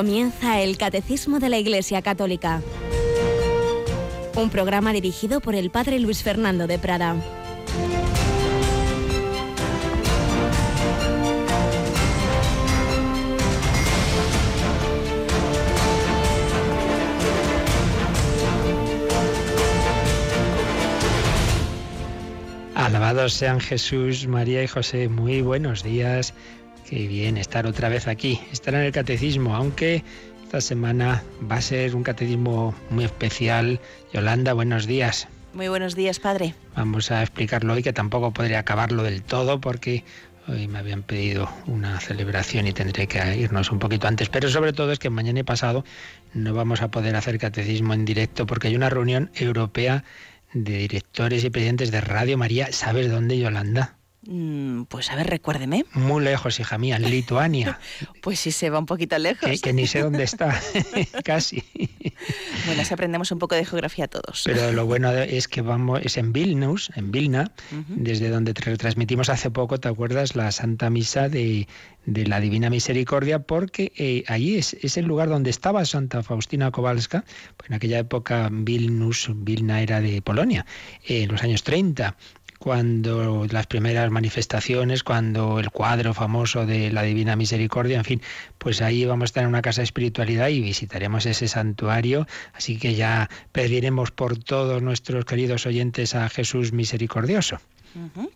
Comienza el Catecismo de la Iglesia Católica. Un programa dirigido por el Padre Luis Fernando de Prada. Alabados sean Jesús, María y José. Muy buenos días. Qué bien estar otra vez aquí, estar en el catecismo, aunque esta semana va a ser un catecismo muy especial. Yolanda, buenos días. Muy buenos días, padre. Vamos a explicarlo hoy, que tampoco podría acabarlo del todo porque hoy me habían pedido una celebración y tendré que irnos un poquito antes. Pero sobre todo es que mañana y pasado no vamos a poder hacer catecismo en directo porque hay una reunión europea de directores y presidentes de Radio María. ¿Sabes dónde, Yolanda? Mm, pues a ver, recuérdeme. Muy lejos, hija mía, en Lituania. pues sí, se va un poquito lejos. Que, ni sé dónde está, casi. Bueno, así aprendemos un poco de geografía todos. Pero lo bueno es que vamos, es en Vilnius, en Vilna, desde donde transmitimos hace poco, ¿te acuerdas? La Santa Misa de, la Divina Misericordia, porque eh, ahí es, es, el lugar donde estaba Santa Faustina Kowalska. Pues en aquella época Vilnius, Vilna era de Polonia, en los años 30 cuando las primeras manifestaciones, cuando el cuadro famoso de la Divina Misericordia, en fin, pues ahí vamos a estar en una casa de espiritualidad y visitaremos ese santuario, así que ya pediremos por todos nuestros queridos oyentes a Jesús misericordioso.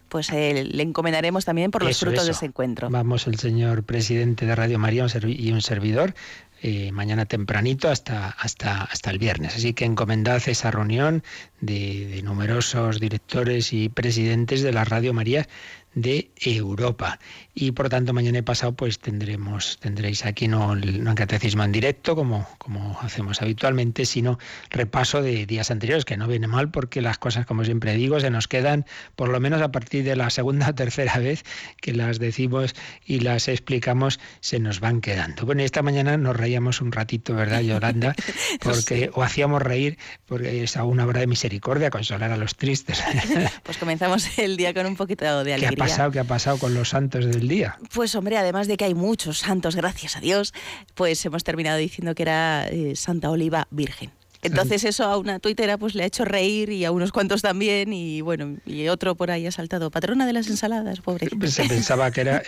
Pues eh, le encomendaremos también por los frutos de ese encuentro. Vamos, el señor presidente de Radio María y un servidor, eh, mañana tempranito hasta, hasta, hasta el viernes. Así que encomendad esa reunión de, de numerosos directores y presidentes de la Radio María de Europa. Y por tanto, mañana y pasado, pues tendremos, tendréis aquí no, un catecismo en directo, como, como hacemos habitualmente, sino repaso de días anteriores, que no viene mal porque las cosas, como siempre digo, se nos quedan, por lo menos a partir de la segunda o tercera vez que las decimos y las explicamos, se nos van quedando. Bueno, esta mañana nos reíamos un ratito, ¿verdad, Yolanda? Porque, o hacíamos reír, porque es a una hora de misericordia, consolar a los tristes. Pues comenzamos el día con un poquito de alegría pasado? ¿Qué ha pasado con los santos del día? Pues hombre, además de que hay muchos santos, gracias a Dios, pues hemos terminado diciendo que era eh, Santa Oliva Virgen. Entonces eso a una tuitera pues le ha hecho reír y a unos cuantos también y bueno, y otro por ahí ha saltado, patrona de las ensaladas, pobre. Se pensaba que era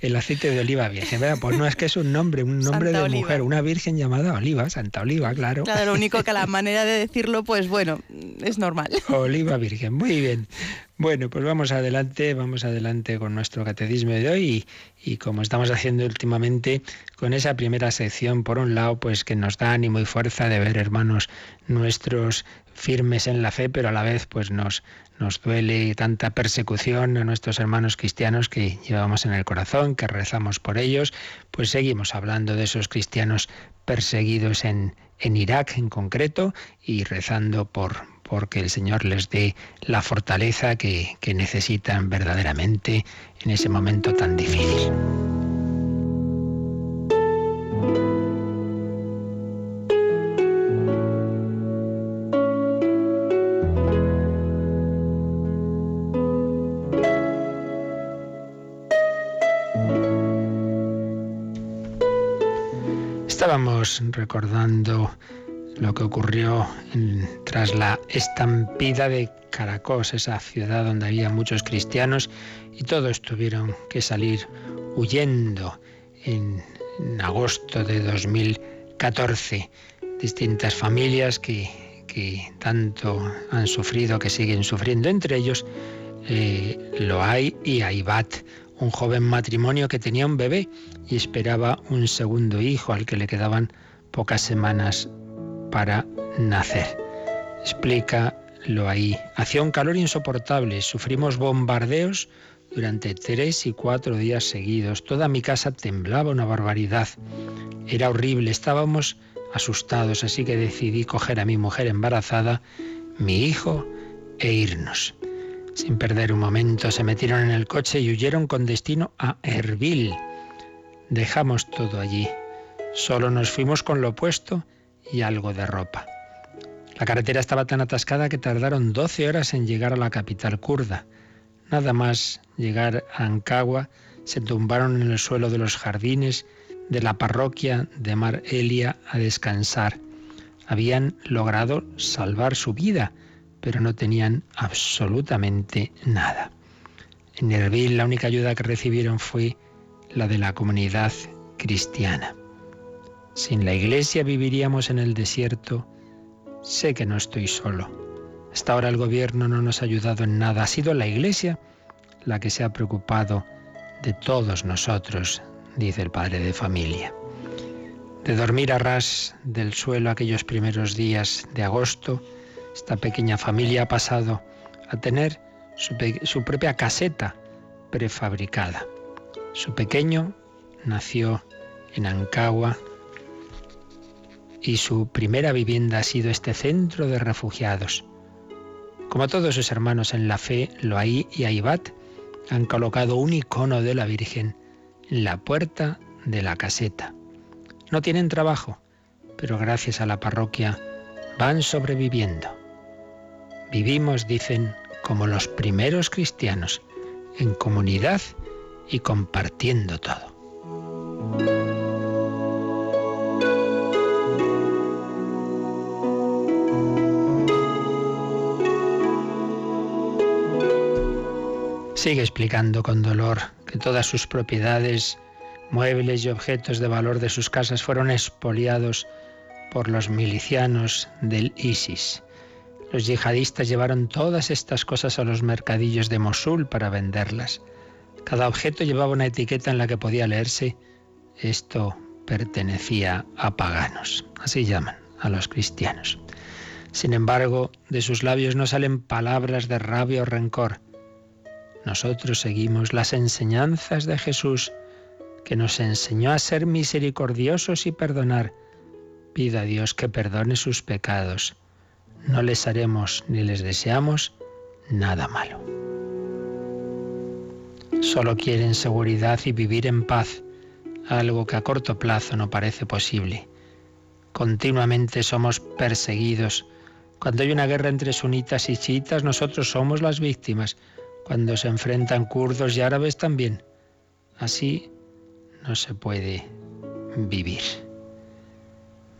el, aceite de oliva virgen, Pues no es que es un nombre, un nombre de mujer, una virgen llamada Oliva, Santa Oliva, claro. Claro, lo único que la manera de decirlo, pues bueno, es normal. Oliva virgen, muy bien. Bueno, pues vamos adelante, vamos adelante con nuestro catecismo de hoy y, como estamos haciendo últimamente con esa primera sección, por un lado, pues que nos da ánimo y fuerza de ver hermanos nuestros firmes en la fe, pero a la vez pues nos, nos duele tanta persecución a nuestros hermanos cristianos que llevamos en el corazón, que rezamos por ellos, pues seguimos hablando de esos cristianos perseguidos en, en Irak en concreto y rezando por, porque el Señor les dé la fortaleza que, que necesitan verdaderamente en ese momento tan difícil. Recordando lo que ocurrió tras la estampida de Caracos, esa ciudad donde había muchos cristianos, y todos tuvieron que salir huyendo en, agosto de 2014. Distintas familias que, tanto han sufrido, que siguen sufriendo, entre ellos eh, Loay y Aibat, un joven matrimonio que tenía un bebé y esperaba un segundo hijo al que le quedaban pocas semanas para nacer. Explícalo ahí. Hacía un calor insoportable, sufrimos bombardeos durante tres y cuatro días seguidos. Toda mi casa temblaba una barbaridad. Era horrible, estábamos asustados, así que decidí coger a mi mujer embarazada, mi hijo, e irnos. Sin perder un momento se metieron en el coche y huyeron con destino a Erbil. Dejamos todo allí. Solo nos fuimos con lo puesto y algo de ropa. La carretera estaba tan atascada que tardaron 12 horas en llegar a la capital kurda. Nada más llegar a Ancagua, se tumbaron en el suelo de los jardines de la parroquia de Mar Elia a descansar. Habían logrado salvar su vida, pero no tenían absolutamente nada. En Erbil la única ayuda que recibieron fue la de la comunidad cristiana. Sin la iglesia viviríamos en el desierto. Sé que no estoy solo. Hasta ahora el gobierno no nos ha ayudado en nada. Ha sido la iglesia la que se ha preocupado de todos nosotros, dice el padre de familia. De dormir a ras del suelo aquellos primeros días de agosto, esta pequeña familia ha pasado a tener su, propia caseta prefabricada. Su pequeño nació en Ancagua y su primera vivienda ha sido este centro de refugiados. Como todos sus hermanos en la fe, Loaí y Aibat han colocado un icono de la Virgen en la puerta de la caseta. No tienen trabajo, pero gracias a la parroquia van sobreviviendo. Vivimos, dicen, como los primeros cristianos, en comunidad y compartiendo todo. Sigue explicando con dolor que todas sus propiedades, muebles y objetos de valor de sus casas fueron expoliados por los milicianos del ISIS. Los yihadistas llevaron todas estas cosas a los mercadillos de Mosul para venderlas. Cada objeto llevaba una etiqueta en la que podía leerse esto pertenecía a paganos, así llaman a los cristianos. Sin embargo, de sus labios no salen palabras de rabia o rencor. Nosotros seguimos las enseñanzas de Jesús, que nos enseñó a ser misericordiosos y perdonar. Pida a Dios que perdone sus pecados. No les haremos ni les deseamos nada malo. Solo quieren seguridad y vivir en paz, algo que a corto plazo no parece posible. Continuamente somos perseguidos. Cuando hay una guerra entre sunitas y chiitas, nosotros somos las víctimas cuando se enfrentan kurdos y árabes también. Así no se puede vivir.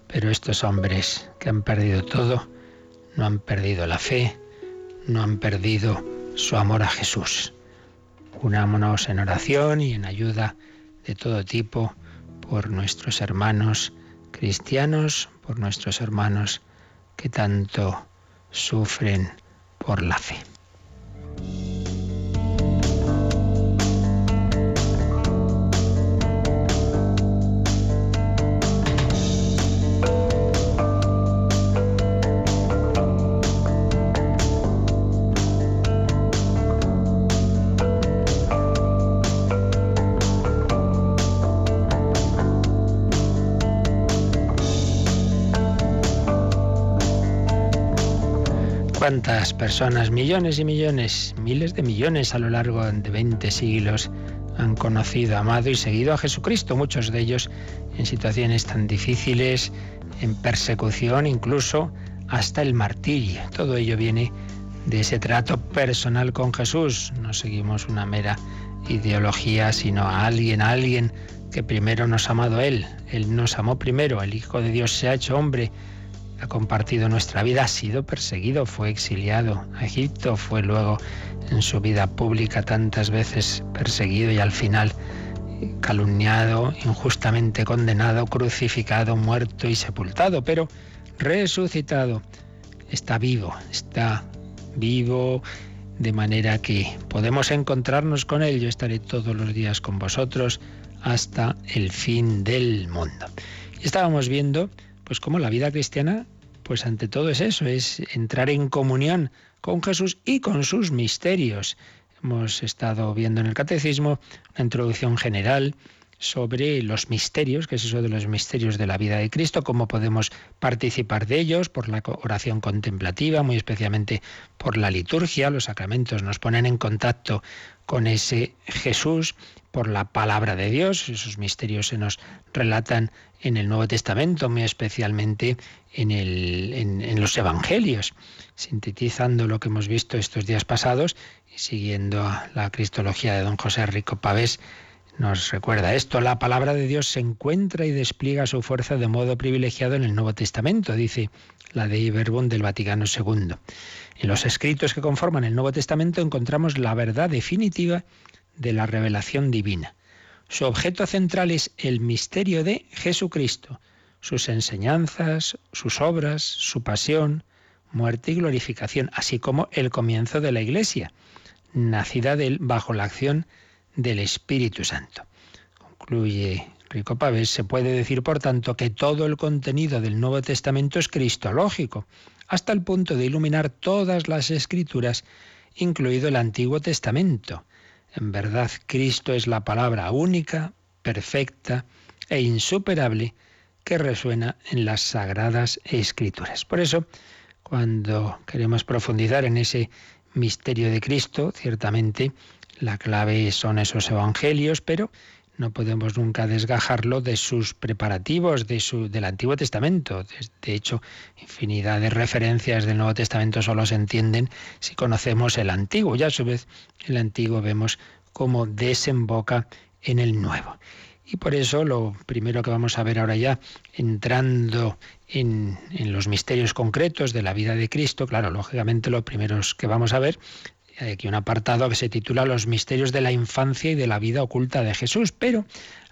Pero estos hombres que han perdido todo, no han perdido la fe, no han perdido su amor a Jesús. Unámonos en oración y en ayuda de todo tipo por nuestros hermanos cristianos, por nuestros hermanos que tanto sufren por la fe. ¿Cuántas personas, millones y millones, miles de millones a lo largo de 20 siglos han conocido, amado y seguido a Jesucristo? Muchos de ellos en situaciones tan difíciles, en persecución, incluso hasta el martirio. Todo ello viene de ese trato personal con Jesús. No seguimos una mera ideología, sino a alguien, a alguien que primero nos ha amado Él. Él nos amó primero, el Hijo de Dios se ha hecho hombre ha compartido nuestra vida, ha sido perseguido, fue exiliado a Egipto, fue luego en su vida pública tantas veces perseguido y al final calumniado, injustamente condenado, crucificado, muerto y sepultado, pero resucitado. Está vivo, está vivo de manera que podemos encontrarnos con Él. Yo estaré todos los días con vosotros hasta el fin del mundo. Estábamos viendo pues como la vida cristiana, pues ante todo es eso, es entrar en comunión con Jesús y con sus misterios. Hemos estado viendo en el catecismo una introducción general sobre los misterios, que es eso de los misterios de la vida de Cristo, cómo podemos participar de ellos por la oración contemplativa, muy especialmente por la liturgia, los sacramentos nos ponen en contacto con ese Jesús por la palabra de Dios. Esos misterios se nos relatan en el Nuevo Testamento, muy especialmente en, el, en, los Evangelios, sintetizando lo que hemos visto estos días pasados y siguiendo la cristología de don José Rico Pavés, nos recuerda esto. La palabra de Dios se encuentra y despliega su fuerza de modo privilegiado en el Nuevo Testamento, dice la de Iberbun del Vaticano II. En los escritos que conforman el Nuevo Testamento encontramos la verdad definitiva de la revelación divina. Su objeto central es el misterio de Jesucristo, sus enseñanzas, sus obras, su pasión, muerte y glorificación, así como el comienzo de la Iglesia, nacida de él bajo la acción del Espíritu Santo. Concluye Rico Pavés, se puede decir, por tanto, que todo el contenido del Nuevo Testamento es cristológico, hasta el punto de iluminar todas las escrituras, incluido el Antiguo Testamento. En verdad, Cristo es la palabra única, perfecta e insuperable que resuena en las sagradas escrituras. Por eso, cuando queremos profundizar en ese misterio de Cristo, ciertamente la clave son esos evangelios, pero no podemos nunca desgajarlo de sus preparativos de su, del Antiguo Testamento. De hecho, infinidad de referencias del Nuevo Testamento solo se entienden si conocemos el Antiguo. Y a su vez, el Antiguo vemos cómo desemboca en el Nuevo. Y por eso lo primero que vamos a ver ahora ya, entrando en, en, los misterios concretos de la vida de Cristo, claro, lógicamente lo primero que vamos a ver aquí un apartado que se titula Los misterios de la infancia y de la vida oculta de Jesús. Pero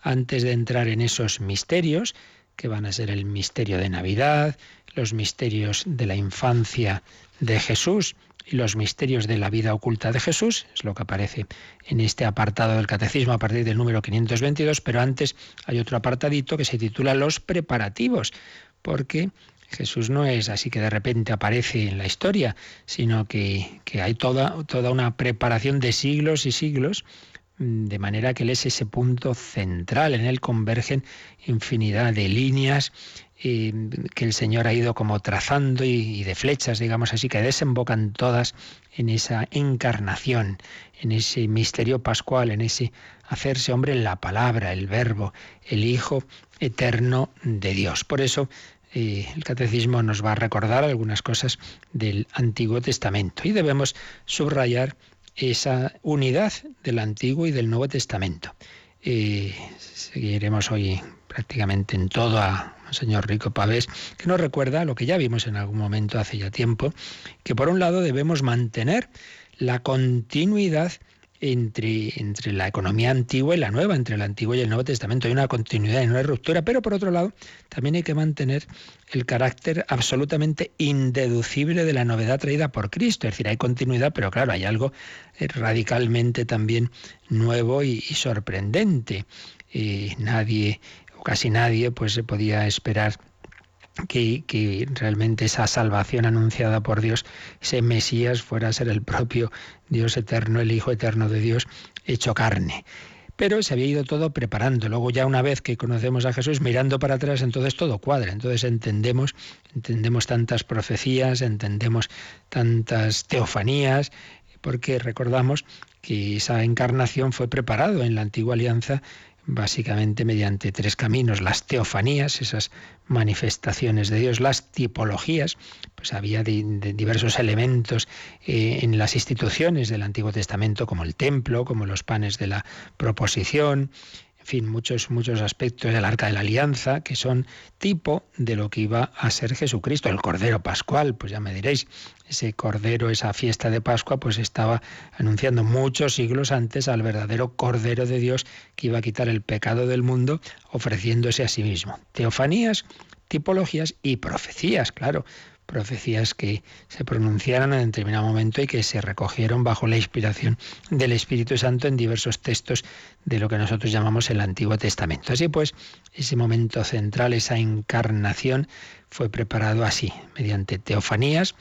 antes de entrar en esos misterios, que van a ser el misterio de Navidad, los misterios de la infancia de Jesús y los misterios de la vida oculta de Jesús, es lo que aparece en este apartado del catecismo a partir del número 522, pero antes hay otro apartadito que se titula Los preparativos, porque Jesús no es así que de repente aparece en la historia, sino que, hay toda, toda una preparación de siglos y siglos, mm, de manera que Él es ese punto central, en Él convergen infinidad de líneas que el Señor ha ido como trazando y, y de flechas, digamos así, que desembocan todas en esa encarnación, en ese misterio pascual, en ese hacerse hombre en la palabra, el verbo, el Hijo eterno de Dios. Por eso el catecismo nos va a recordar algunas cosas del Antiguo Testamento y debemos subrayar esa unidad del Antiguo y del Nuevo Testamento. seguiremos hoy prácticamente en todo a señor Rico Pavés, que nos recuerda lo que ya vimos en algún momento hace ya tiempo, que por un lado debemos mantener la continuidad entre, entre la economía antigua y la nueva, entre el Antiguo y el Nuevo Testamento. Hay una continuidad y una ruptura, pero por otro lado también hay que mantener el carácter absolutamente indeducible de la novedad traída por Cristo. Es decir, hay continuidad, pero claro, hay algo eh, radicalmente también nuevo y, sorprendente. Y nadie, o casi nadie, pues se podía esperar que, realmente esa salvación anunciada por Dios, ese Mesías, fuera a ser el propio Dios eterno, el Hijo eterno de Dios, hecho carne. Pero se había ido todo preparando. Luego ya una vez que conocemos a Jesús, mirando para atrás, entonces todo cuadra. Entonces entendemos, entendemos tantas profecías, entendemos tantas teofanías, porque recordamos que esa encarnación fue preparado en la antigua alianza básicamente mediante tres caminos, las teofanías, esas manifestaciones de Dios, las tipologías, pues había diversos elementos eh, en las instituciones del Antiguo Testamento, como el templo, como los panes de la proposición, fin, muchos, muchos aspectos del arca de la alianza que son tipo de lo que iba a ser Jesucristo, el Cordero Pascual, pues ya me diréis, ese Cordero, esa fiesta de Pascua, pues estaba anunciando muchos siglos antes al verdadero Cordero de Dios que iba a quitar el pecado del mundo ofreciéndose a sí mismo. Teofanías, tipologías y profecías, claro, profecías que se pronunciaron en determinado momento y que se recogieron bajo la inspiración del Espíritu Santo en diversos textos de lo que nosotros llamamos el Antiguo Testamento. Así pues, ese momento central, esa encarnación, fue preparado así, mediante teofanías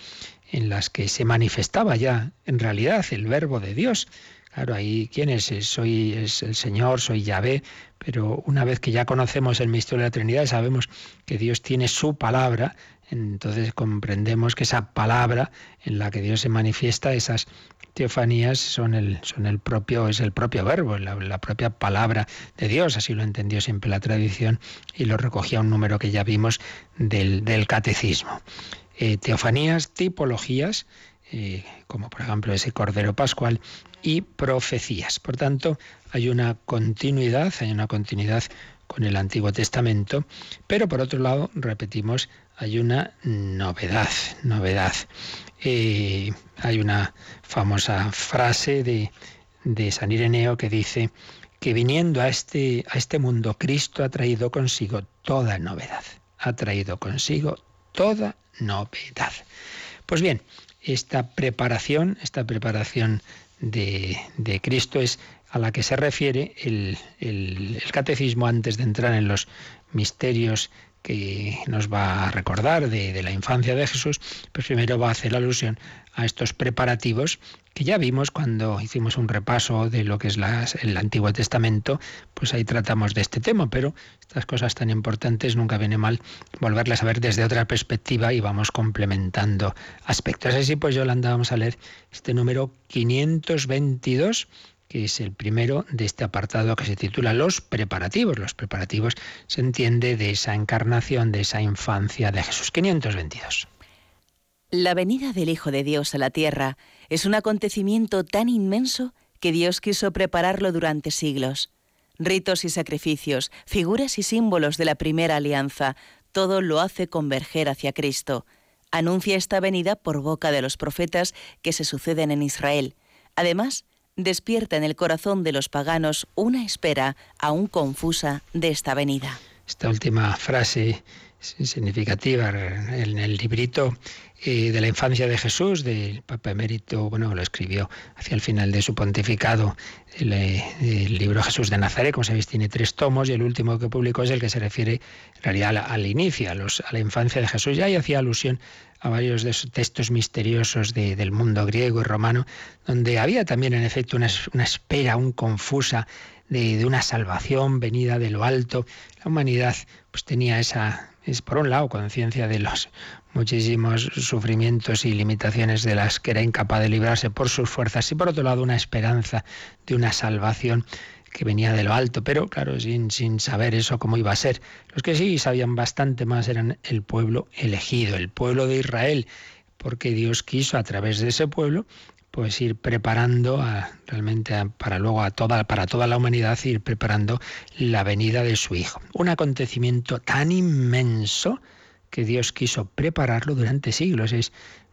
en las que se manifestaba ya en realidad el verbo de Dios. Claro, ahí quién es, soy es el Señor, soy Yahvé, pero una vez que ya conocemos el misterio de la Trinidad, sabemos que Dios tiene su palabra, entonces comprendemos que esa palabra en la que Dios se manifiesta, esas teofanías son el, son el propio, es el propio verbo, la, propia palabra de Dios, así lo entendió siempre la tradición y lo recogía un número que ya vimos del, catecismo. Eh, teofanías, tipologías, eh, como por ejemplo ese Cordero Pascual, y profecías. Por tanto, hay una continuidad, hay una continuidad con el Antiguo Testamento, pero por otro lado, repetimos, hay una novedad, novedad. Eh, hay una famosa frase de, de San Ireneo que dice que viniendo a este, a este mundo, Cristo ha traído consigo toda novedad, ha traído consigo toda novedad. Pues bien, esta preparación, esta preparación de, Cristo es a la que se refiere el, el, catecismo antes de entrar en los misterios que nos va a recordar de, la infancia de Jesús, pues primero va a hacer alusión a estos preparativos que ya vimos cuando hicimos un repaso de lo que es el Antiguo Testamento, pues ahí tratamos de este tema, pero estas cosas tan importantes nunca viene mal volverlas a ver desde otra perspectiva y vamos complementando aspectos. Así pues, Yolanda, vamos a leer este número 522 que es el primero de este apartado que se titula Los preparativos. Los preparativos se entiende de esa encarnación, de esa infancia de Jesús. 522. La venida del Hijo de Dios a la tierra es un acontecimiento tan inmenso que Dios quiso prepararlo durante siglos. Ritos y sacrificios, figuras y símbolos de la primera alianza, todo lo hace converger hacia Cristo. Anuncia esta venida por boca de los profetas que se suceden en Israel. Además, despierta en el corazón de los paganos una espera aún confusa de esta venida. Esta última frase significativa en el librito de la infancia de Jesús, del Papa Emérito, bueno, lo escribió hacia el final de su pontificado, el, eh, libro Jesús de Nazaret, como sabéis, tiene tres tomos y el último que publicó es el que se refiere en realidad al, inicio, a, los, a la infancia de Jesús. Ya y hacía alusión a varios de esos textos misteriosos del mundo griego y romano, donde había también en efecto una, espera aún confusa de, una salvación venida de lo alto. La humanidad pues tenía esa, es por un lado conciencia de los muchísimos sufrimientos y limitaciones de las que era incapaz de librarse por sus fuerzas y por otro lado una esperanza de una salvación que venía de lo alto, pero claro, sin, sin saber eso cómo iba a ser. Los que sí sabían bastante más eran el pueblo elegido, el pueblo de Israel, porque Dios quiso a través de ese pueblo pues ir preparando realmente para luego a toda para toda la humanidad ir preparando la venida de su hijo. Un acontecimiento tan inmenso que Dios quiso prepararlo durante siglos. Es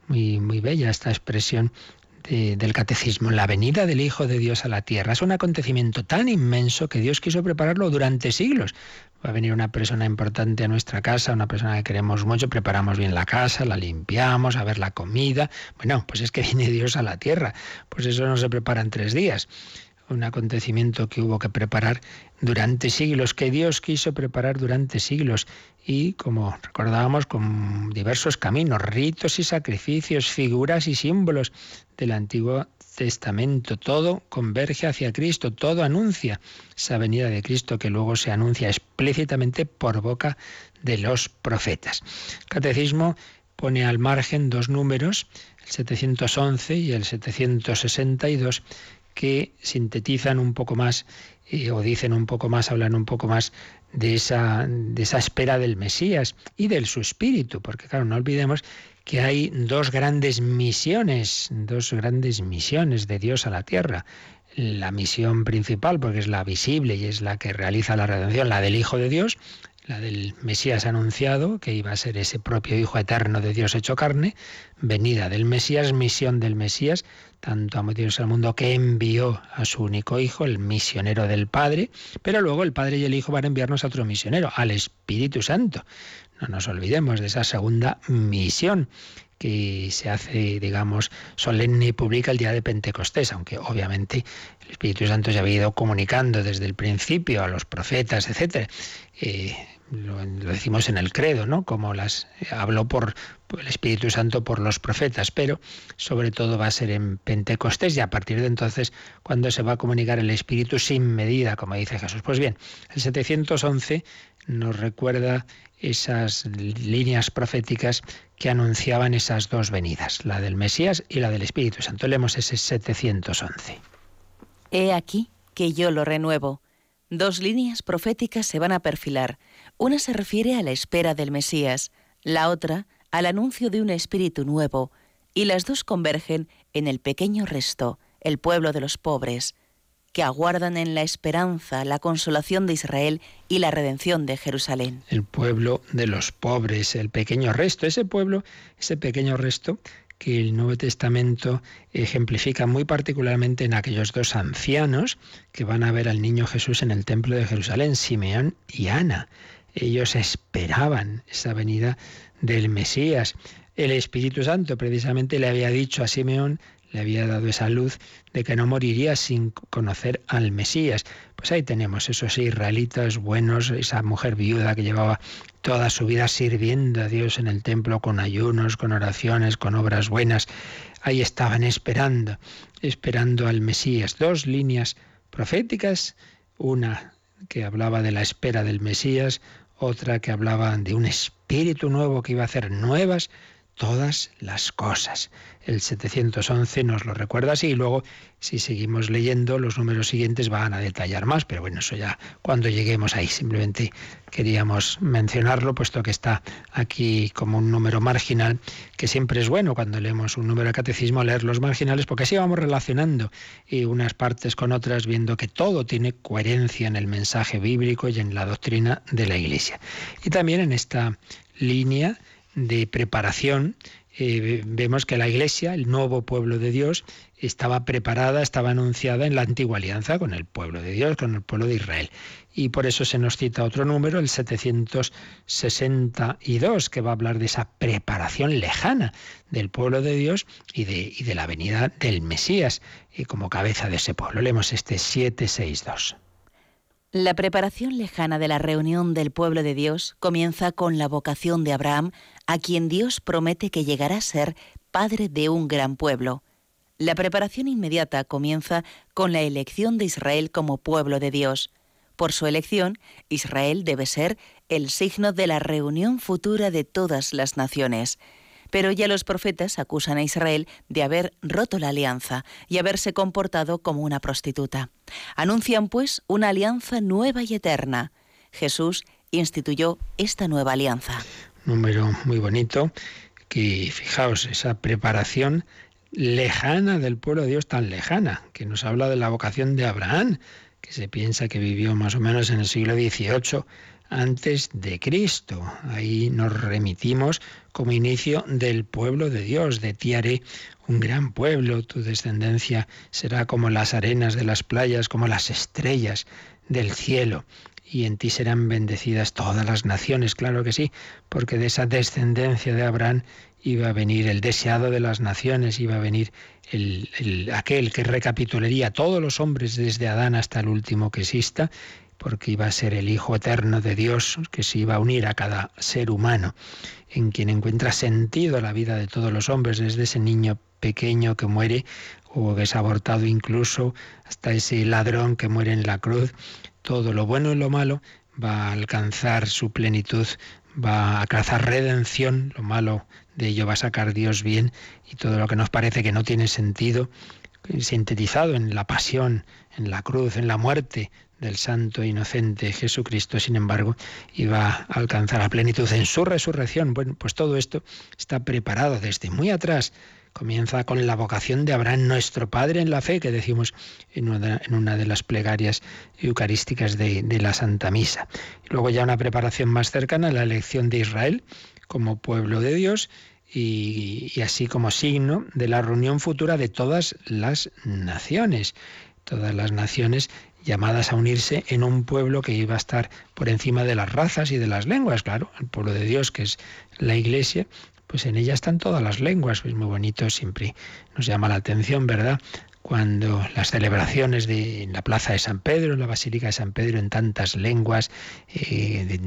muy muy bella esta expresión del catecismo, la venida del Hijo de Dios a la tierra. Es un acontecimiento tan inmenso que Dios quiso prepararlo durante siglos. Va a venir una persona importante a nuestra casa, una persona que queremos mucho, preparamos bien la casa, la limpiamos, a ver la comida. Bueno, pues es que viene Dios a la tierra. Pues eso no se prepara en tres días un acontecimiento que hubo que preparar durante siglos, que Dios quiso preparar durante siglos y, como recordábamos, con diversos caminos, ritos y sacrificios, figuras y símbolos del Antiguo Testamento. Todo converge hacia Cristo, todo anuncia esa venida de Cristo que luego se anuncia explícitamente por boca de los profetas. El Catecismo pone al margen dos números, el 711 y el 762, que sintetizan un poco más eh, o dicen un poco más, hablan un poco más de esa, de esa espera del Mesías y del su espíritu, porque claro, no olvidemos que hay dos grandes misiones, dos grandes misiones de Dios a la tierra. La misión principal, porque es la visible y es la que realiza la redención, la del Hijo de Dios, la del Mesías anunciado, que iba a ser ese propio Hijo eterno de Dios hecho carne, venida del Mesías, misión del Mesías, tanto amó Dios al mundo que envió a su único Hijo, el misionero del Padre, pero luego el Padre y el Hijo van a enviarnos a otro misionero, al Espíritu Santo. No nos olvidemos de esa segunda misión que se hace, digamos, solemne y pública el día de Pentecostés, aunque obviamente el Espíritu Santo se había ido comunicando desde el principio a los profetas, etc. Eh, lo, decimos en el credo, ¿no? Como las habló por, por, el Espíritu Santo por los profetas, pero sobre todo va a ser en Pentecostés y a partir de entonces cuando se va a comunicar el Espíritu sin medida, como dice Jesús. Pues bien, el 711 nos recuerda esas líneas proféticas que anunciaban esas dos venidas, la del Mesías y la del Espíritu Santo. Leemos ese 711. He aquí que yo lo renuevo. Dos líneas proféticas se van a perfilar. Una se refiere a la espera del Mesías, la otra al anuncio de un espíritu nuevo. y las dos convergen en el pequeño resto, el pueblo de los pobres, que aguardan en la esperanza la consolación de Israel y la redención de Jerusalén. El pueblo de los pobres, el pequeño resto, ese pueblo, ese pequeño resto que el Nuevo Testamento ejemplifica muy particularmente en aquellos dos ancianos que van a ver al niño Jesús en el templo de Jerusalén, Simeón y Ana. Ellos esperaban esa venida del Mesías. El Espíritu Santo precisamente le había dicho a Simeón le había dado esa luz de que no moriría sin conocer al Mesías. Pues ahí tenemos esos israelitas buenos, esa mujer viuda que llevaba toda su vida sirviendo a Dios en el templo con ayunos, con oraciones, con obras buenas. Ahí estaban esperando, esperando al Mesías. Dos líneas proféticas, una que hablaba de la espera del Mesías, otra que hablaba de un espíritu nuevo que iba a hacer nuevas todas las cosas. El 711 nos lo recuerda así y luego si seguimos leyendo los números siguientes van a detallar más, pero bueno, eso ya cuando lleguemos ahí. Simplemente queríamos mencionarlo puesto que está aquí como un número marginal, que siempre es bueno cuando leemos un número de catecismo leer los marginales porque así vamos relacionando y unas partes con otras viendo que todo tiene coherencia en el mensaje bíblico y en la doctrina de la Iglesia. Y también en esta línea de preparación, eh, vemos que la Iglesia, el nuevo pueblo de Dios, estaba preparada, estaba anunciada en la antigua alianza con el pueblo de Dios, con el pueblo de Israel. Y por eso se nos cita otro número, el 762, que va a hablar de esa preparación lejana del pueblo de Dios y de, y de la venida del Mesías y como cabeza de ese pueblo. Leemos este 762. La preparación lejana de la reunión del pueblo de Dios comienza con la vocación de Abraham, a quien Dios promete que llegará a ser padre de un gran pueblo. La preparación inmediata comienza con la elección de Israel como pueblo de Dios. Por su elección, Israel debe ser el signo de la reunión futura de todas las naciones. Pero ya los profetas acusan a Israel de haber roto la alianza y haberse comportado como una prostituta. Anuncian pues una alianza nueva y eterna. Jesús instituyó esta nueva alianza. Número muy bonito, que fijaos, esa preparación lejana del pueblo de Dios, tan lejana, que nos habla de la vocación de Abraham, que se piensa que vivió más o menos en el siglo XVIII antes de Cristo. Ahí nos remitimos como inicio del pueblo de Dios. De ti haré un gran pueblo, tu descendencia será como las arenas de las playas, como las estrellas del cielo. Y en ti serán bendecidas todas las naciones, claro que sí, porque de esa descendencia de Abraham iba a venir el deseado de las naciones, iba a venir el, aquel que recapitularía a todos los hombres desde Adán hasta el último que exista, porque iba a ser el Hijo eterno de Dios que se iba a unir a cada ser humano, en quien encuentra sentido la vida de todos los hombres, desde ese niño pequeño que muere o que es abortado incluso, hasta ese ladrón que muere en la cruz, todo lo bueno y lo malo va a alcanzar su plenitud, va a alcanzar redención, lo malo de ello va a sacar Dios bien y todo lo que nos parece que no tiene sentido, sintetizado en la pasión, en la cruz, en la muerte del santo e inocente Jesucristo, sin embargo, iba a alcanzar a plenitud en su resurrección. Bueno, pues todo esto está preparado desde muy atrás. Comienza con la vocación de Abraham, nuestro Padre en la fe, que decimos en una, de las plegarias eucarísticas de, la Santa Misa. Luego ya una preparación más cercana, la elección de Israel como pueblo de Dios y, así como signo de la reunión futura de todas las naciones. Todas las naciones llamadas a unirse en un pueblo que iba a estar por encima de las razas y de las lenguas, claro, el pueblo de Dios que es la iglesia, pues en ella están todas las lenguas, es muy bonito, siempre nos llama la atención, ¿verdad? Cuando las celebraciones de en la plaza de San Pedro, en la Basílica de San Pedro, en tantas lenguas, eh,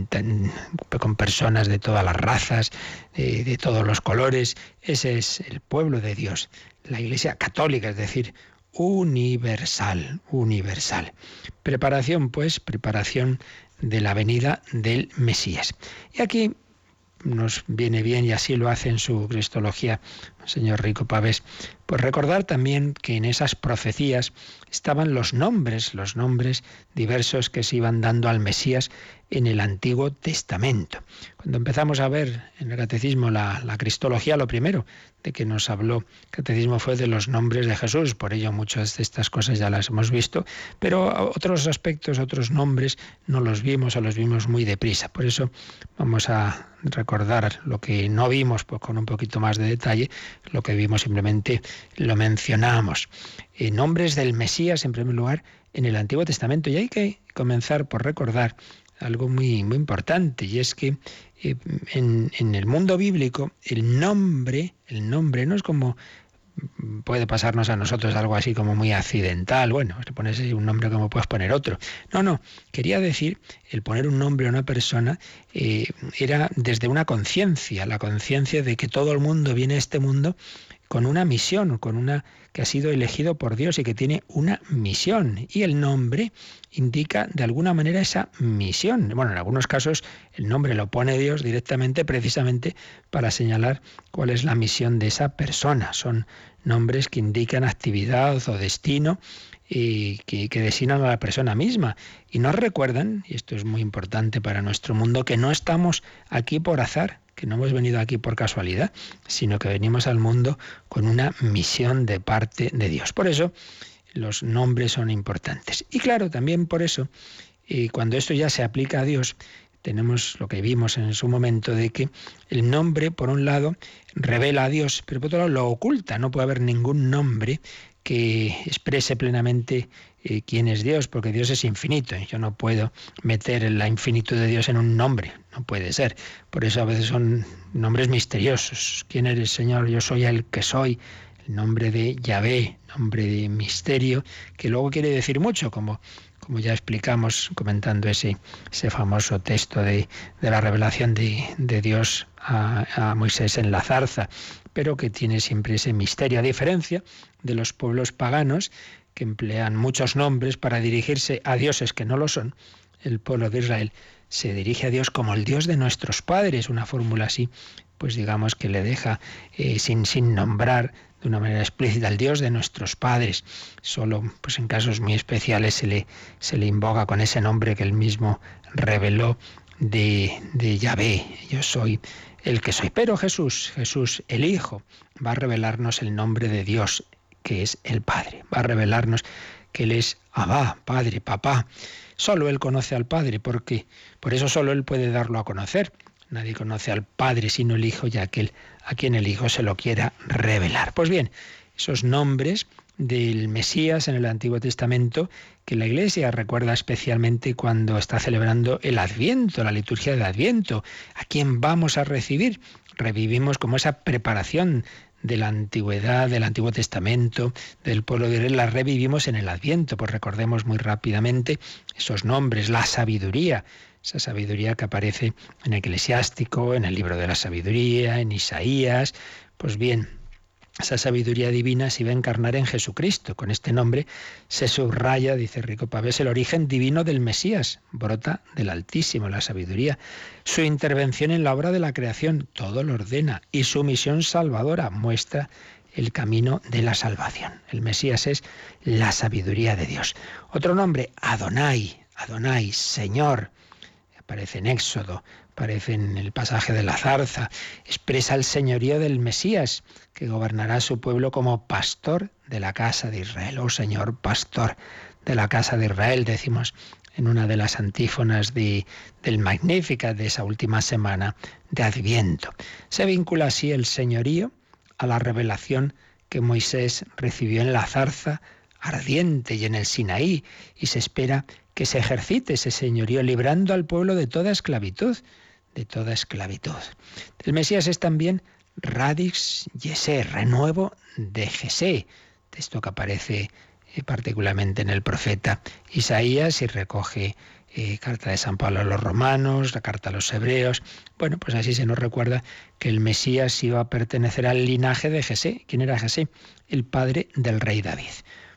con personas de todas las razas, de todos los colores, ese es el pueblo de Dios, la Iglesia católica, es decir, universal, universal. Preparación, pues, preparación de la venida del Mesías. Y aquí nos viene bien, y así lo hace en su Cristología señor Rico Pavés. Pues recordar también que en esas profecías estaban los nombres, los nombres diversos que se iban dando al Mesías en el Antiguo Testamento. Cuando empezamos a ver en el catecismo la, cristología, lo primero que nos habló catecismo fue de los nombres de Jesús, por ello muchas de estas cosas ya las hemos visto, pero otros aspectos, otros nombres, no los vimos o los vimos muy deprisa. Por eso vamos a recordar lo que no vimos pues, con un poquito más de detalle, lo que vimos simplemente lo mencionamos. Eh, nombres del Mesías, en primer lugar, en el Antiguo Testamento. Y hay que comenzar por recordar algo muy, muy importante, y es que eh, en, el mundo bíblico el nombre, el nombre no es como puede pasarnos a nosotros algo así como muy accidental, bueno, le pones un nombre como puedes poner otro. No, no, quería decir, el poner un nombre a una persona eh, era desde una conciencia, la conciencia de que todo el mundo viene a este mundo con una misión, con una que ha sido elegido por Dios y que tiene una misión. Y el nombre indica de alguna manera esa misión. Bueno, en algunos casos el nombre lo pone Dios directamente precisamente para señalar cuál es la misión de esa persona. Son nombres que indican actividad o destino y que, que, designan a la persona misma. Y nos recuerdan, y esto es muy importante para nuestro mundo, que no estamos aquí por azar, que no hemos venido aquí por casualidad, sino que venimos al mundo con una misión de parte de Dios. Por eso los nombres son importantes. Y claro, también por eso, y cuando esto ya se aplica a Dios, tenemos lo que vimos en su momento de que el nombre, por un lado, revela a Dios, pero por otro lado lo oculta. No puede haber ningún nombre que exprese plenamente eh, quién es Dios, porque Dios es infinito. Yo no puedo meter la infinitud de Dios en un nombre, no puede ser. Por eso a veces son nombres misteriosos. ¿Quién eres, Señor? Yo soy el que soy. El nombre de Yahvé, nombre de misterio, que luego quiere decir mucho, como, como ya explicamos comentando ese, ese famoso texto de, la revelación de, Dios a, a Moisés en la zarza, pero que tiene siempre ese misterio, a diferencia de los pueblos paganos que emplean muchos nombres para dirigirse a dioses que no lo son, el pueblo de Israel se dirige a Dios como el Dios de nuestros padres, una fórmula así, pues digamos que le deja eh, sin, sin nombrar de una manera explícita al Dios de nuestros padres. Solo pues en casos muy especiales se le, se le invoca con ese nombre que él mismo reveló de, de Yahvé. Yo soy el que soy. Pero Jesús, Jesús el Hijo, va a revelarnos el nombre de Dios, que es el Padre. Va a revelarnos que Él es Abba, Padre, Papá. Solo Él conoce al Padre, porque por eso solo Él puede darlo a conocer. Nadie conoce al Padre sino el Hijo y aquel a quien el Hijo se lo quiera revelar. Pues bien, esos nombres del Mesías en el Antiguo Testamento que la Iglesia recuerda especialmente cuando está celebrando el Adviento, la liturgia del Adviento. ¿A quién vamos a recibir? Revivimos como esa preparación de la antigüedad, del Antiguo Testamento, del pueblo de Israel, las revivimos en el Adviento. Pues recordemos muy rápidamente esos nombres, la sabiduría, esa sabiduría que aparece en Eclesiástico, en el libro de la sabiduría, en Isaías. Pues bien, esa sabiduría divina se iba a encarnar en Jesucristo. Con este nombre se subraya, dice Rico Pavés, el origen divino del Mesías, brota del Altísimo, la sabiduría. Su intervención en la obra de la creación, todo lo ordena, y su misión salvadora muestra el camino de la salvación. El Mesías es la sabiduría de Dios. Otro nombre, Adonai, Adonai, Señor, aparece en Éxodo, aparece en el pasaje de la zarza, expresa el señorío del Mesías, que gobernará a su pueblo como pastor de la casa de Israel. Oh Señor, pastor de la casa de Israel, decimos en una de las antífonas de, del Magnífica de esa última semana de Adviento. Se vincula así el señorío a la revelación que Moisés recibió en la zarza ardiente y en el Sinaí, y se espera que se ejercite ese señorío librando al pueblo de toda esclavitud, de toda esclavitud. El Mesías es también Radix Yesé, renuevo de Jesé, texto que aparece eh, particularmente en el profeta Isaías y recoge eh, carta de San Pablo a los romanos, la carta a los hebreos. Bueno, pues así se nos recuerda que el Mesías iba a pertenecer al linaje de Jesé. ¿Quién era Jesé? El padre del rey David.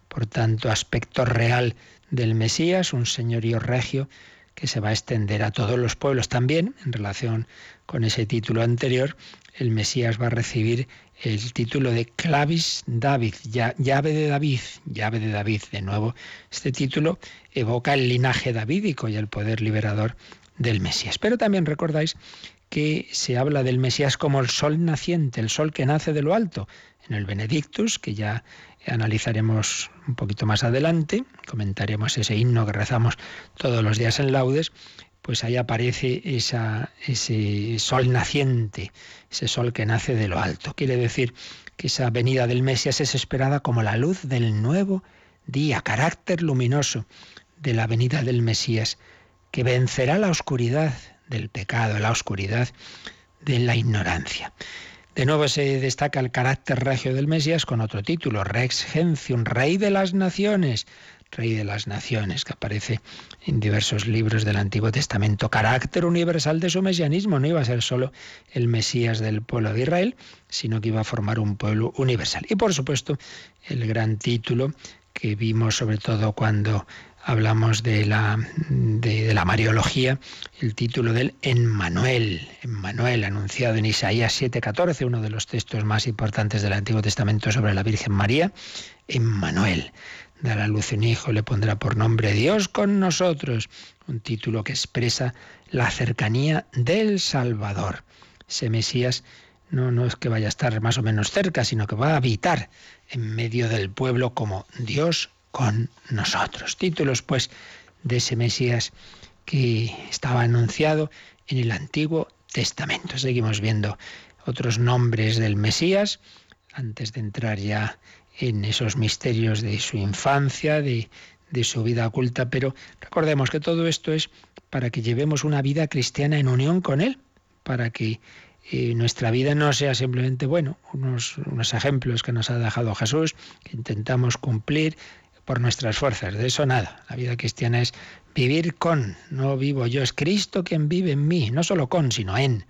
Por tanto, aspecto real del Mesías, un señorío regio que se va a extender a todos los pueblos también, en relación con ese título anterior, el Mesías va a recibir el título de Clavis David, llave de David, llave de David. De nuevo, este título evoca el linaje davídico y el poder liberador del Mesías. Pero también recordáis que se habla del Mesías como el sol naciente, el sol que nace de lo alto. En el Benedictus, que ya analizaremos un poquito más adelante, comentaremos ese himno que rezamos todos los días en laudes, pues ahí aparece esa, ese sol naciente, ese sol que nace de lo alto. Quiere decir que esa venida del Mesías es esperada como la luz del nuevo día, carácter luminoso de la venida del Mesías, que vencerá la oscuridad del pecado, la oscuridad de la ignorancia. De nuevo se destaca el carácter regio del Mesías con otro título, Rex Gentium, Rey de las Naciones, Rey de las Naciones, que aparece en diversos libros del Antiguo Testamento. Carácter universal de su mesianismo, no iba a ser solo el Mesías del pueblo de Israel, sino que iba a formar un pueblo universal. Y por supuesto, el gran título que vimos sobre todo cuando hablamos de la, de, la Mariología, el título del Emmanuel, Emmanuel, anunciado en Isaías 7:14, uno de los textos más importantes del Antiguo Testamento sobre la Virgen María, Emmanuel dará a luz un hijo, le pondrá por nombre Dios con nosotros, un título que expresa la cercanía del Salvador. Ese Mesías no, no es que vaya a estar más o menos cerca, sino que va a habitar en medio del pueblo como Dios con nosotros. Títulos, pues, de ese Mesías que estaba anunciado en el Antiguo Testamento. Seguimos viendo otros nombres del Mesías antes de entrar ya en esos misterios de su infancia, de, su vida oculta, pero recordemos que todo esto es para que llevemos una vida cristiana en unión con Él, para que eh, nuestra vida no sea simplemente, bueno, unos, unos ejemplos que nos ha dejado Jesús, que intentamos cumplir por nuestras fuerzas, de eso nada. La vida cristiana es vivir con, no vivo yo, es Cristo quien vive en mí, no solo con, sino en.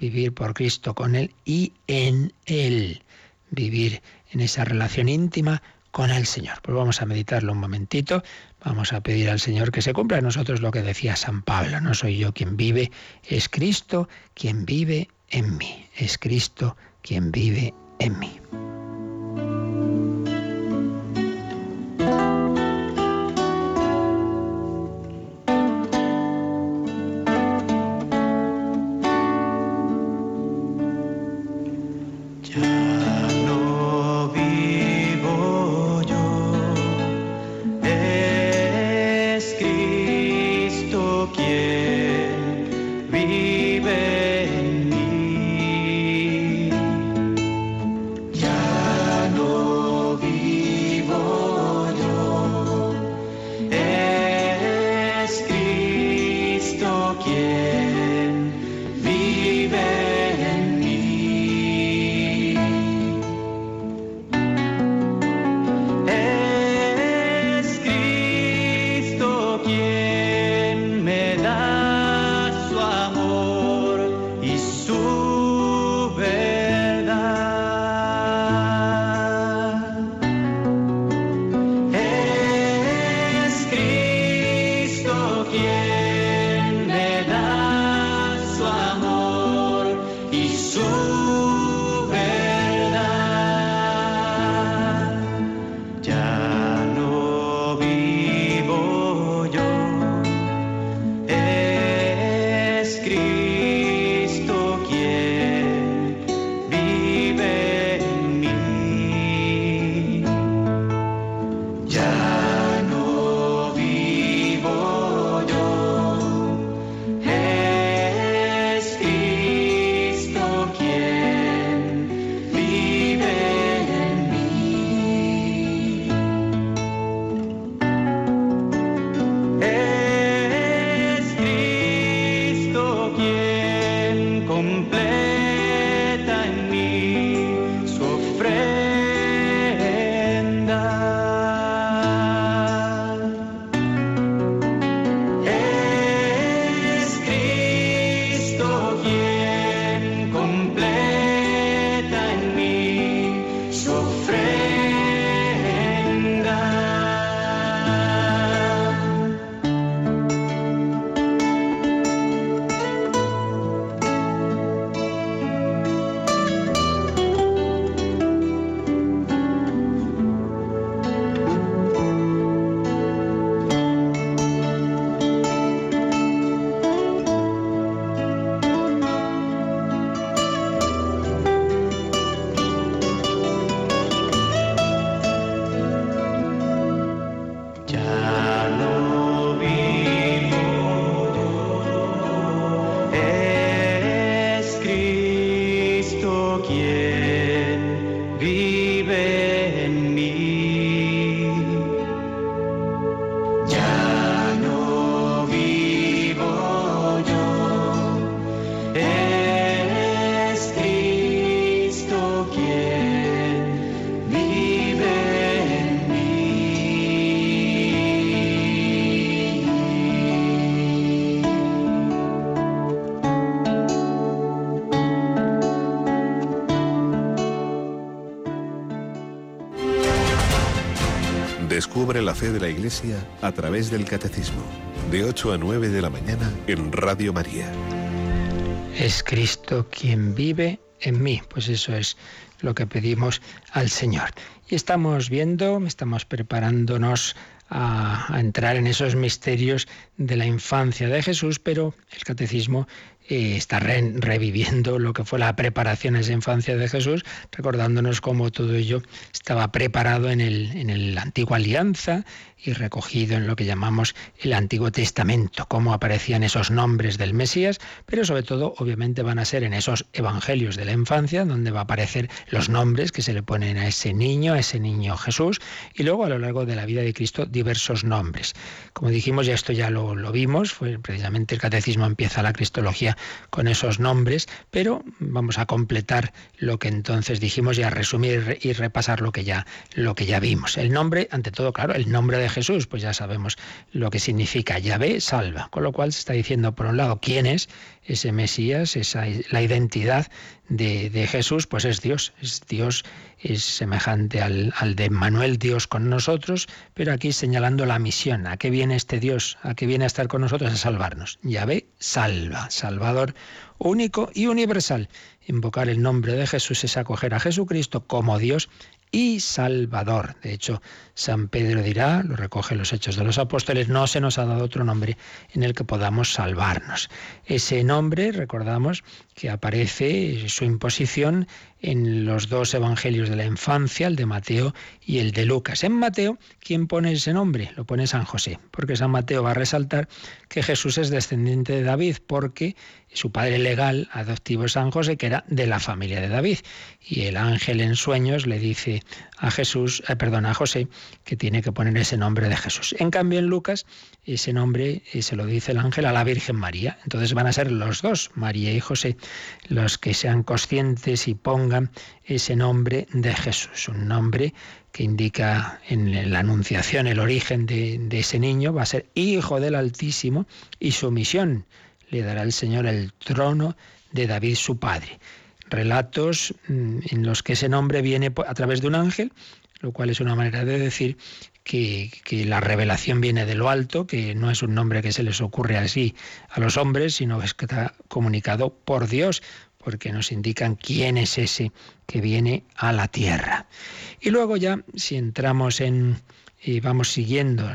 Vivir por Cristo con Él y en Él. Vivir en esa relación íntima con el Señor. Pues vamos a meditarlo un momentito, vamos a pedir al Señor que se cumpla en nosotros lo que decía San Pablo, no soy yo quien vive, es Cristo quien vive en mí, es Cristo quien vive en mí. La fe de la Iglesia a través del Catecismo, de 8 a 9 de la mañana en Radio María. Es Cristo quien vive en mí, pues eso es lo que pedimos al Señor. Y estamos viendo, estamos preparándonos a, a, entrar en esos misterios de la infancia de Jesús, pero el catecismo está reviviendo lo que fue la preparación a esa infancia de Jesús, recordándonos cómo todo ello estaba preparado en, el, en la antigua alianza y recogido en lo que llamamos el Antiguo Testamento, cómo aparecían esos nombres del Mesías, pero sobre todo obviamente van a ser en esos evangelios de la infancia, donde va a aparecer los nombres que se le ponen a ese niño, a ese niño Jesús, y luego a lo largo de la vida de Cristo diversos nombres. Como dijimos, ya esto ya lo, lo vimos, fue precisamente el catecismo empieza la cristología con esos nombres, pero vamos a completar lo que entonces dijimos y a resumir y repasar lo que ya, lo que ya vimos. El nombre, ante todo, claro, el nombre de Jesús, pues ya sabemos lo que significa Yahvé salva, con lo cual se está diciendo por un lado quién es ese Mesías, esa, la identidad de, de, Jesús, pues es Dios, es Dios, es semejante al, al, de Manuel, Dios con nosotros, pero aquí señalando la misión, a qué viene este Dios, a qué viene a estar con nosotros, a salvarnos. Yahvé salva, Salvador único y universal. Invocar el nombre de Jesús es acoger a Jesucristo como Dios y Salvador. De hecho, San Pedro dirá, lo recoge los Hechos de los Apóstoles, no se nos ha dado otro nombre en el que podamos salvarnos. Ese nombre, recordamos, que aparece su imposición en los dos evangelios de la infancia, el de Mateo y el de Lucas. En Mateo, ¿quién pone ese nombre? Lo pone San José, porque San Mateo va a resaltar que Jesús es descendiente de David, porque su padre legal adoptivo San José, que era de la familia de David. Y el ángel en sueños le dice a Jesús, eh, perdón, a José, que tiene que poner ese nombre de Jesús. En cambio, en Lucas, ese nombre eh, se lo dice el ángel a la Virgen María. Entonces van a ser los dos, María y José, los que sean conscientes y pongan ese nombre de Jesús, un nombre que indica en la anunciación el origen de, de ese niño, va a ser hijo del Altísimo y su misión le dará el Señor el trono de David su padre relatos mm, en los que ese nombre viene a través de un ángel, lo cual es una manera de decir que, la revelación viene de lo alto, que no es un nombre que se les ocurre así a los hombres, sino que está comunicado por Dios, porque nos indican quién es ese que viene a la tierra. Y luego ya, si entramos en, y vamos siguiendo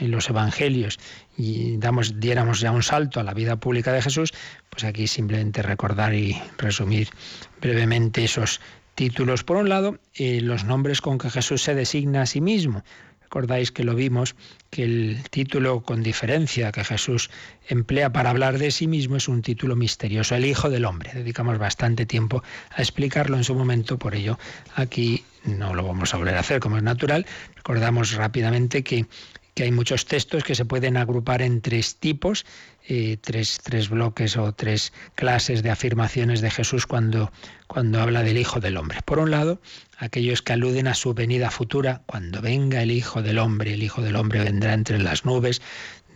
en los evangelios y diéramos ya un salto a la vida pública de Jesús, pues aquí simplemente recordar y resumir brevemente esos títulos. Por un lado, eh, los nombres con que Jesús se designa a sí mismo. Recordáis que lo vimos, que el título con diferencia que Jesús emplea para hablar de sí mismo es un título misterioso, el Hijo del Hombre. Dedicamos bastante tiempo a explicarlo en su momento, por ello aquí no lo vamos a volver a hacer como es natural. Recordamos rápidamente que, que hay muchos textos que se pueden agrupar en tres tipos, eh, tres, tres, bloques o tres clases de afirmaciones de Jesús cuando, cuando habla del Hijo del Hombre. Por un lado, aquellos que aluden a su venida futura, cuando venga el Hijo del Hombre, el Hijo del Hombre vendrá entre las nubes,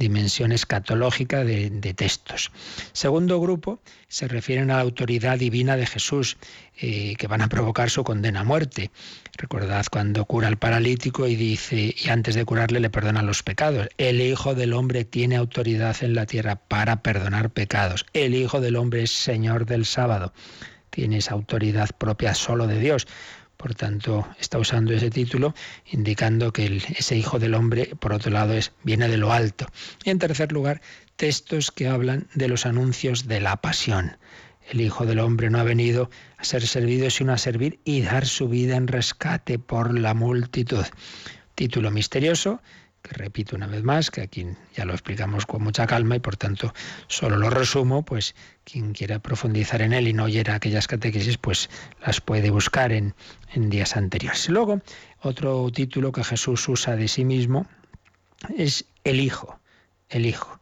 dimensión escatológica de, textos. Segundo grupo se refieren a la autoridad divina de Jesús, eh, que van a provocar su condena a muerte. Recordad cuando cura al paralítico y dice, y antes de curarle le perdona los pecados. El Hijo del Hombre tiene autoridad en la tierra para perdonar pecados. El Hijo del Hombre es Señor del sábado. Tiene esa autoridad propia solo de Dios. Por tanto, está usando ese título indicando que ese Hijo del Hombre, por otro lado, es, viene de lo alto. Y en tercer lugar, textos que hablan de los anuncios de la pasión. El Hijo del Hombre no ha venido a ser servido, sino a servir y dar su vida en rescate por la multitud. Título misterioso que repito una vez más, que aquí ya lo explicamos con mucha calma y por tanto solo lo resumo, pues quien quiera profundizar en él y no oyera aquellas catequesis, pues las puede buscar en, en días anteriores. Luego, otro título que Jesús usa de sí mismo es el Hijo, el Hijo.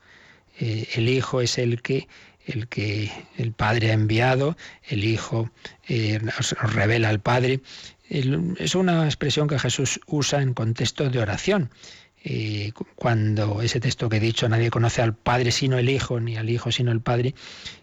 Eh, el Hijo es el que el que el Padre ha enviado, el Hijo eh, nos, revela al Padre. es una expresión que Jesús usa en contexto de oración. Eh, cuando ese texto que he dicho, nadie conoce al Padre sino el Hijo, ni al Hijo sino el Padre,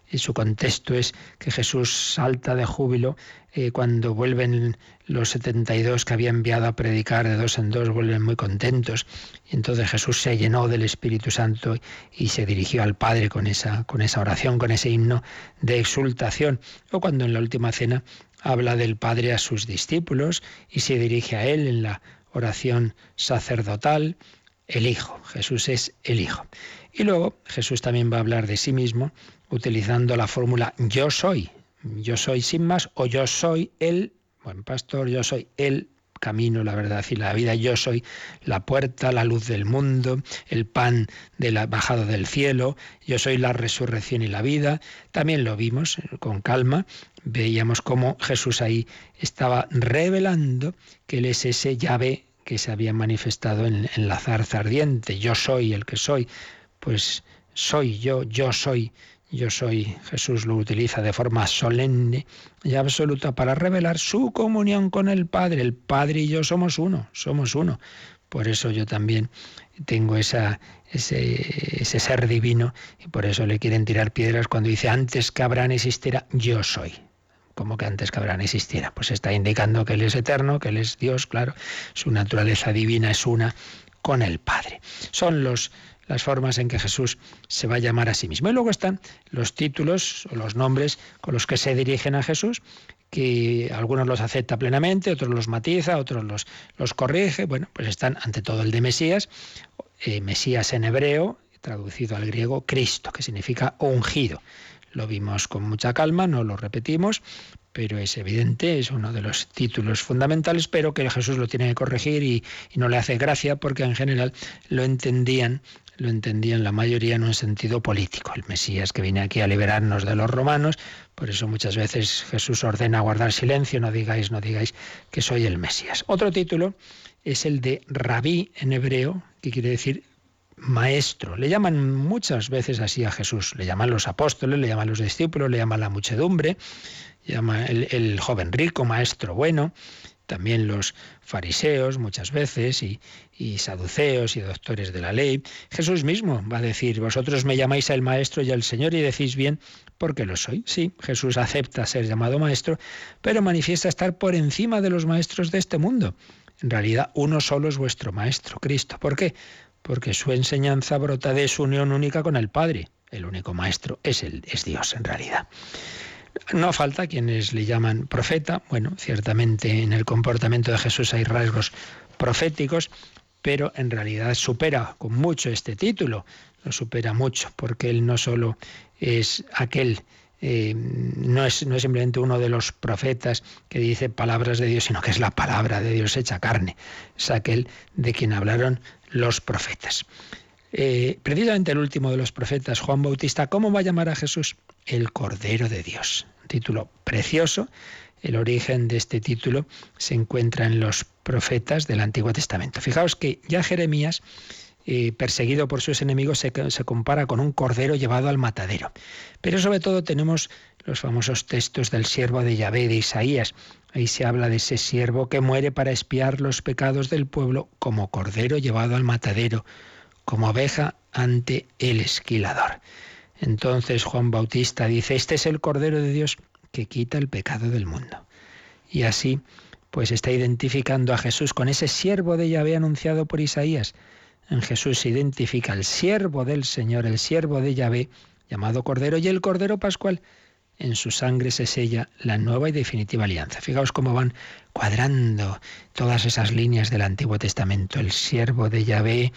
y su contexto es que Jesús salta de júbilo eh, cuando vuelven los 72 que había enviado a predicar de dos en dos, vuelven muy contentos. Y entonces Jesús se llenó del Espíritu Santo y se dirigió al Padre con esa, con esa oración, con ese himno de exultación. O cuando en la última cena habla del Padre a sus discípulos y se dirige a Él en la oración sacerdotal, el Hijo. Jesús es el Hijo. Y luego Jesús también va a hablar de sí mismo utilizando la fórmula yo soy, yo soy sin más, o yo soy el buen pastor, yo soy el camino, la verdad y la vida. Yo soy la puerta, la luz del mundo, el pan de la bajada del cielo. Yo soy la resurrección y la vida. También lo vimos con calma. Veíamos cómo Jesús ahí estaba revelando que Él es ese llave que se había manifestado en, en la zarza ardiente. Yo soy el que soy. Pues soy yo, yo soy yo soy, Jesús lo utiliza de forma solemne y absoluta para revelar su comunión con el Padre. El Padre y yo somos uno, somos uno. Por eso yo también tengo esa, ese, ese ser divino y por eso le quieren tirar piedras cuando dice antes que Abraham existiera, yo soy. Como que antes que Abraham existiera. Pues está indicando que Él es eterno, que Él es Dios, claro. Su naturaleza divina es una con el Padre. Son los las formas en que Jesús se va a llamar a sí mismo. Y luego están los títulos o los nombres con los que se dirigen a Jesús, que algunos los acepta plenamente, otros los matiza, otros los, los corrige. Bueno, pues están ante todo el de Mesías, eh, Mesías en hebreo, traducido al griego Cristo, que significa ungido. Lo vimos con mucha calma, no lo repetimos, pero es evidente, es uno de los títulos fundamentales, pero que Jesús lo tiene que corregir y, y no le hace gracia porque en general lo entendían lo entendían la mayoría en un sentido político. El Mesías que viene aquí a liberarnos de los romanos, por eso muchas veces Jesús ordena guardar silencio, no digáis, no digáis que soy el Mesías. Otro título es el de rabí en hebreo, que quiere decir maestro. Le llaman muchas veces así a Jesús. Le llaman los apóstoles, le llaman los discípulos, le llaman la muchedumbre, llama el, el joven rico, maestro bueno también los fariseos muchas veces y, saduceos y doctores de la ley. Jesús mismo va a decir, vosotros me llamáis el Maestro y el Señor y decís bien porque lo soy. Sí, Jesús acepta ser llamado Maestro, pero manifiesta estar por encima de los maestros de este mundo. En realidad, uno solo es vuestro Maestro, Cristo. ¿Por qué? Porque su enseñanza brota de su unión única con el Padre. El único Maestro es, es Dios en realidad. No falta quienes le llaman profeta. Bueno, ciertamente en el comportamiento de Jesús hay rasgos proféticos, pero en realidad supera con mucho este título, lo supera mucho, porque él no solo es aquel, eh, no, es, no es simplemente uno de los profetas que dice palabras de Dios, sino que es la palabra de Dios hecha carne, es aquel de quien hablaron los profetas. Eh, precisamente el último de los profetas, Juan Bautista, ¿cómo va a llamar a Jesús? El Cordero de Dios. Título precioso. El origen de este título se encuentra en los profetas del Antiguo Testamento. Fijaos que ya Jeremías, eh, perseguido por sus enemigos, se compara con un cordero llevado al matadero. Pero sobre todo tenemos los famosos textos del siervo de Yahvé de Isaías. Ahí se habla de ese siervo que muere para espiar los pecados del pueblo como cordero llevado al matadero como oveja ante el esquilador. Entonces Juan Bautista dice, este es el Cordero de Dios que quita el pecado del mundo. Y así, pues está identificando a Jesús con ese siervo de Yahvé anunciado por Isaías. En Jesús se identifica el siervo del Señor, el siervo de Yahvé, llamado Cordero, y el Cordero Pascual, en su sangre se sella la nueva y definitiva alianza. Fijaos cómo van cuadrando todas esas líneas del Antiguo Testamento. El siervo de Yahvé,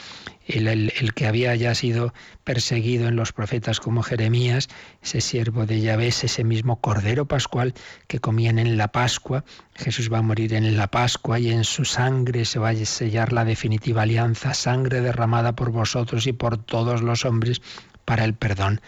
el, que había ya sido perseguido en los profetas como Jeremías, ese siervo de Yahvé es ese mismo Cordero Pascual que comían en la Pascua. Jesús va a morir en la Pascua y en su sangre se va a sellar la definitiva alianza, sangre derramada por vosotros y por todos los hombres para el perdón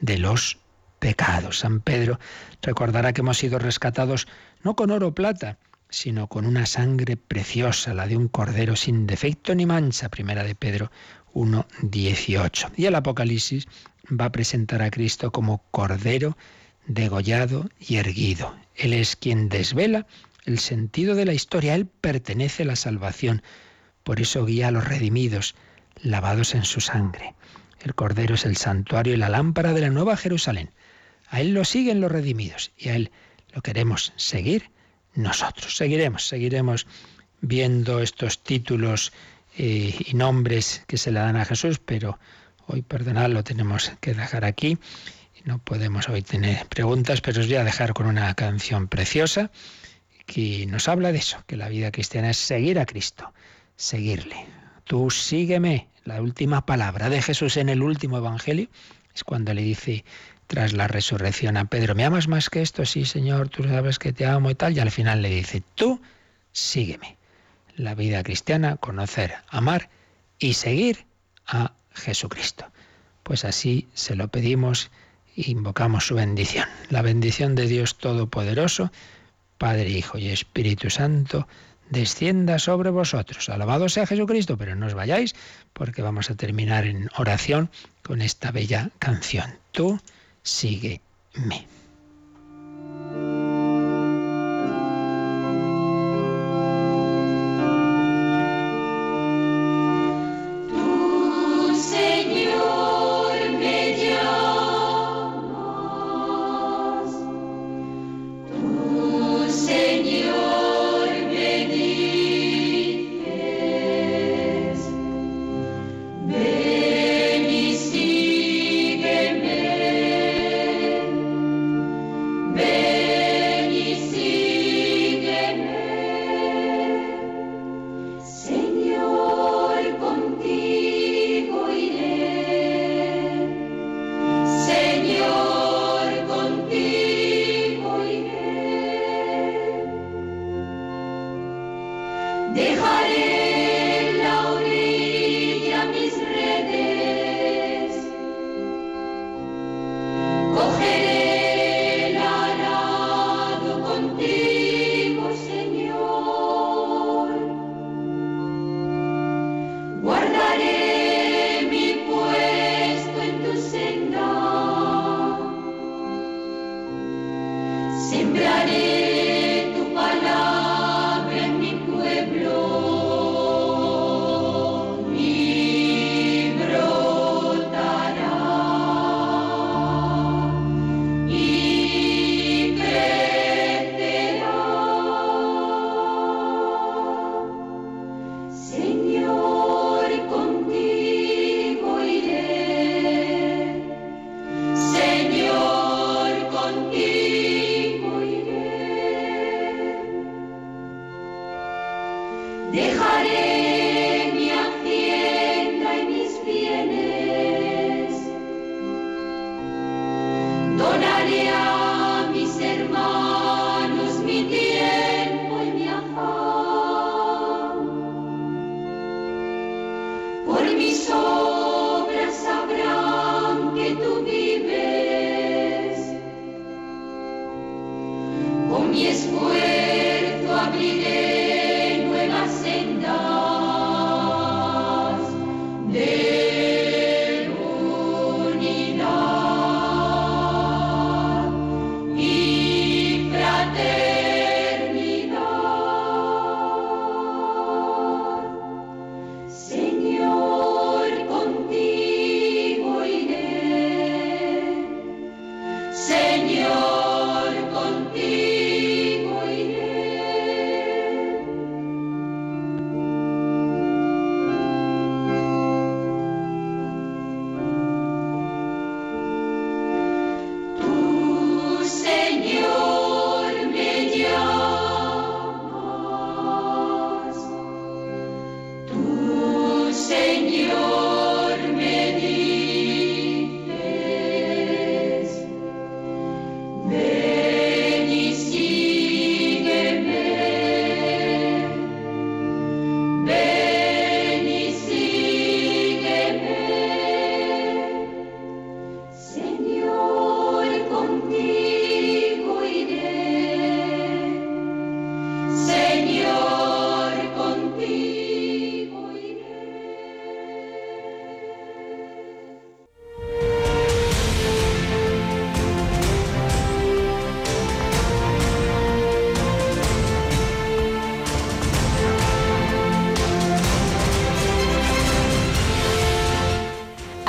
de los pecados. San Pedro recordará que hemos sido rescatados no con oro o plata, sino con una sangre preciosa, la de un cordero sin defecto ni mancha, primera de Pedro 1.18. Y el Apocalipsis va a presentar a Cristo como cordero degollado y erguido. Él es quien desvela el sentido de la historia, Él pertenece a la salvación, por eso guía a los redimidos, lavados en su sangre. El Cordero es el santuario y la lámpara de la Nueva Jerusalén. A Él lo siguen los redimidos y a Él lo queremos seguir nosotros. Seguiremos, seguiremos viendo estos títulos eh, y nombres que se le dan a Jesús, pero hoy, perdonad, lo tenemos que dejar aquí. No podemos hoy tener preguntas, pero os voy a dejar con una canción preciosa que nos habla de eso, que la vida cristiana es seguir a Cristo, seguirle. Tú sígueme. La última palabra de Jesús en el último Evangelio es cuando le dice tras la resurrección a Pedro, ¿me amas más que esto? Sí, Señor, tú sabes que te amo y tal. Y al final le dice, tú sígueme. La vida cristiana, conocer, amar y seguir a Jesucristo. Pues así se lo pedimos e invocamos su bendición. La bendición de Dios Todopoderoso, Padre, Hijo y Espíritu Santo, descienda sobre vosotros. Alabado sea Jesucristo, pero no os vayáis porque vamos a terminar en oración con esta bella canción. Tú sígueme.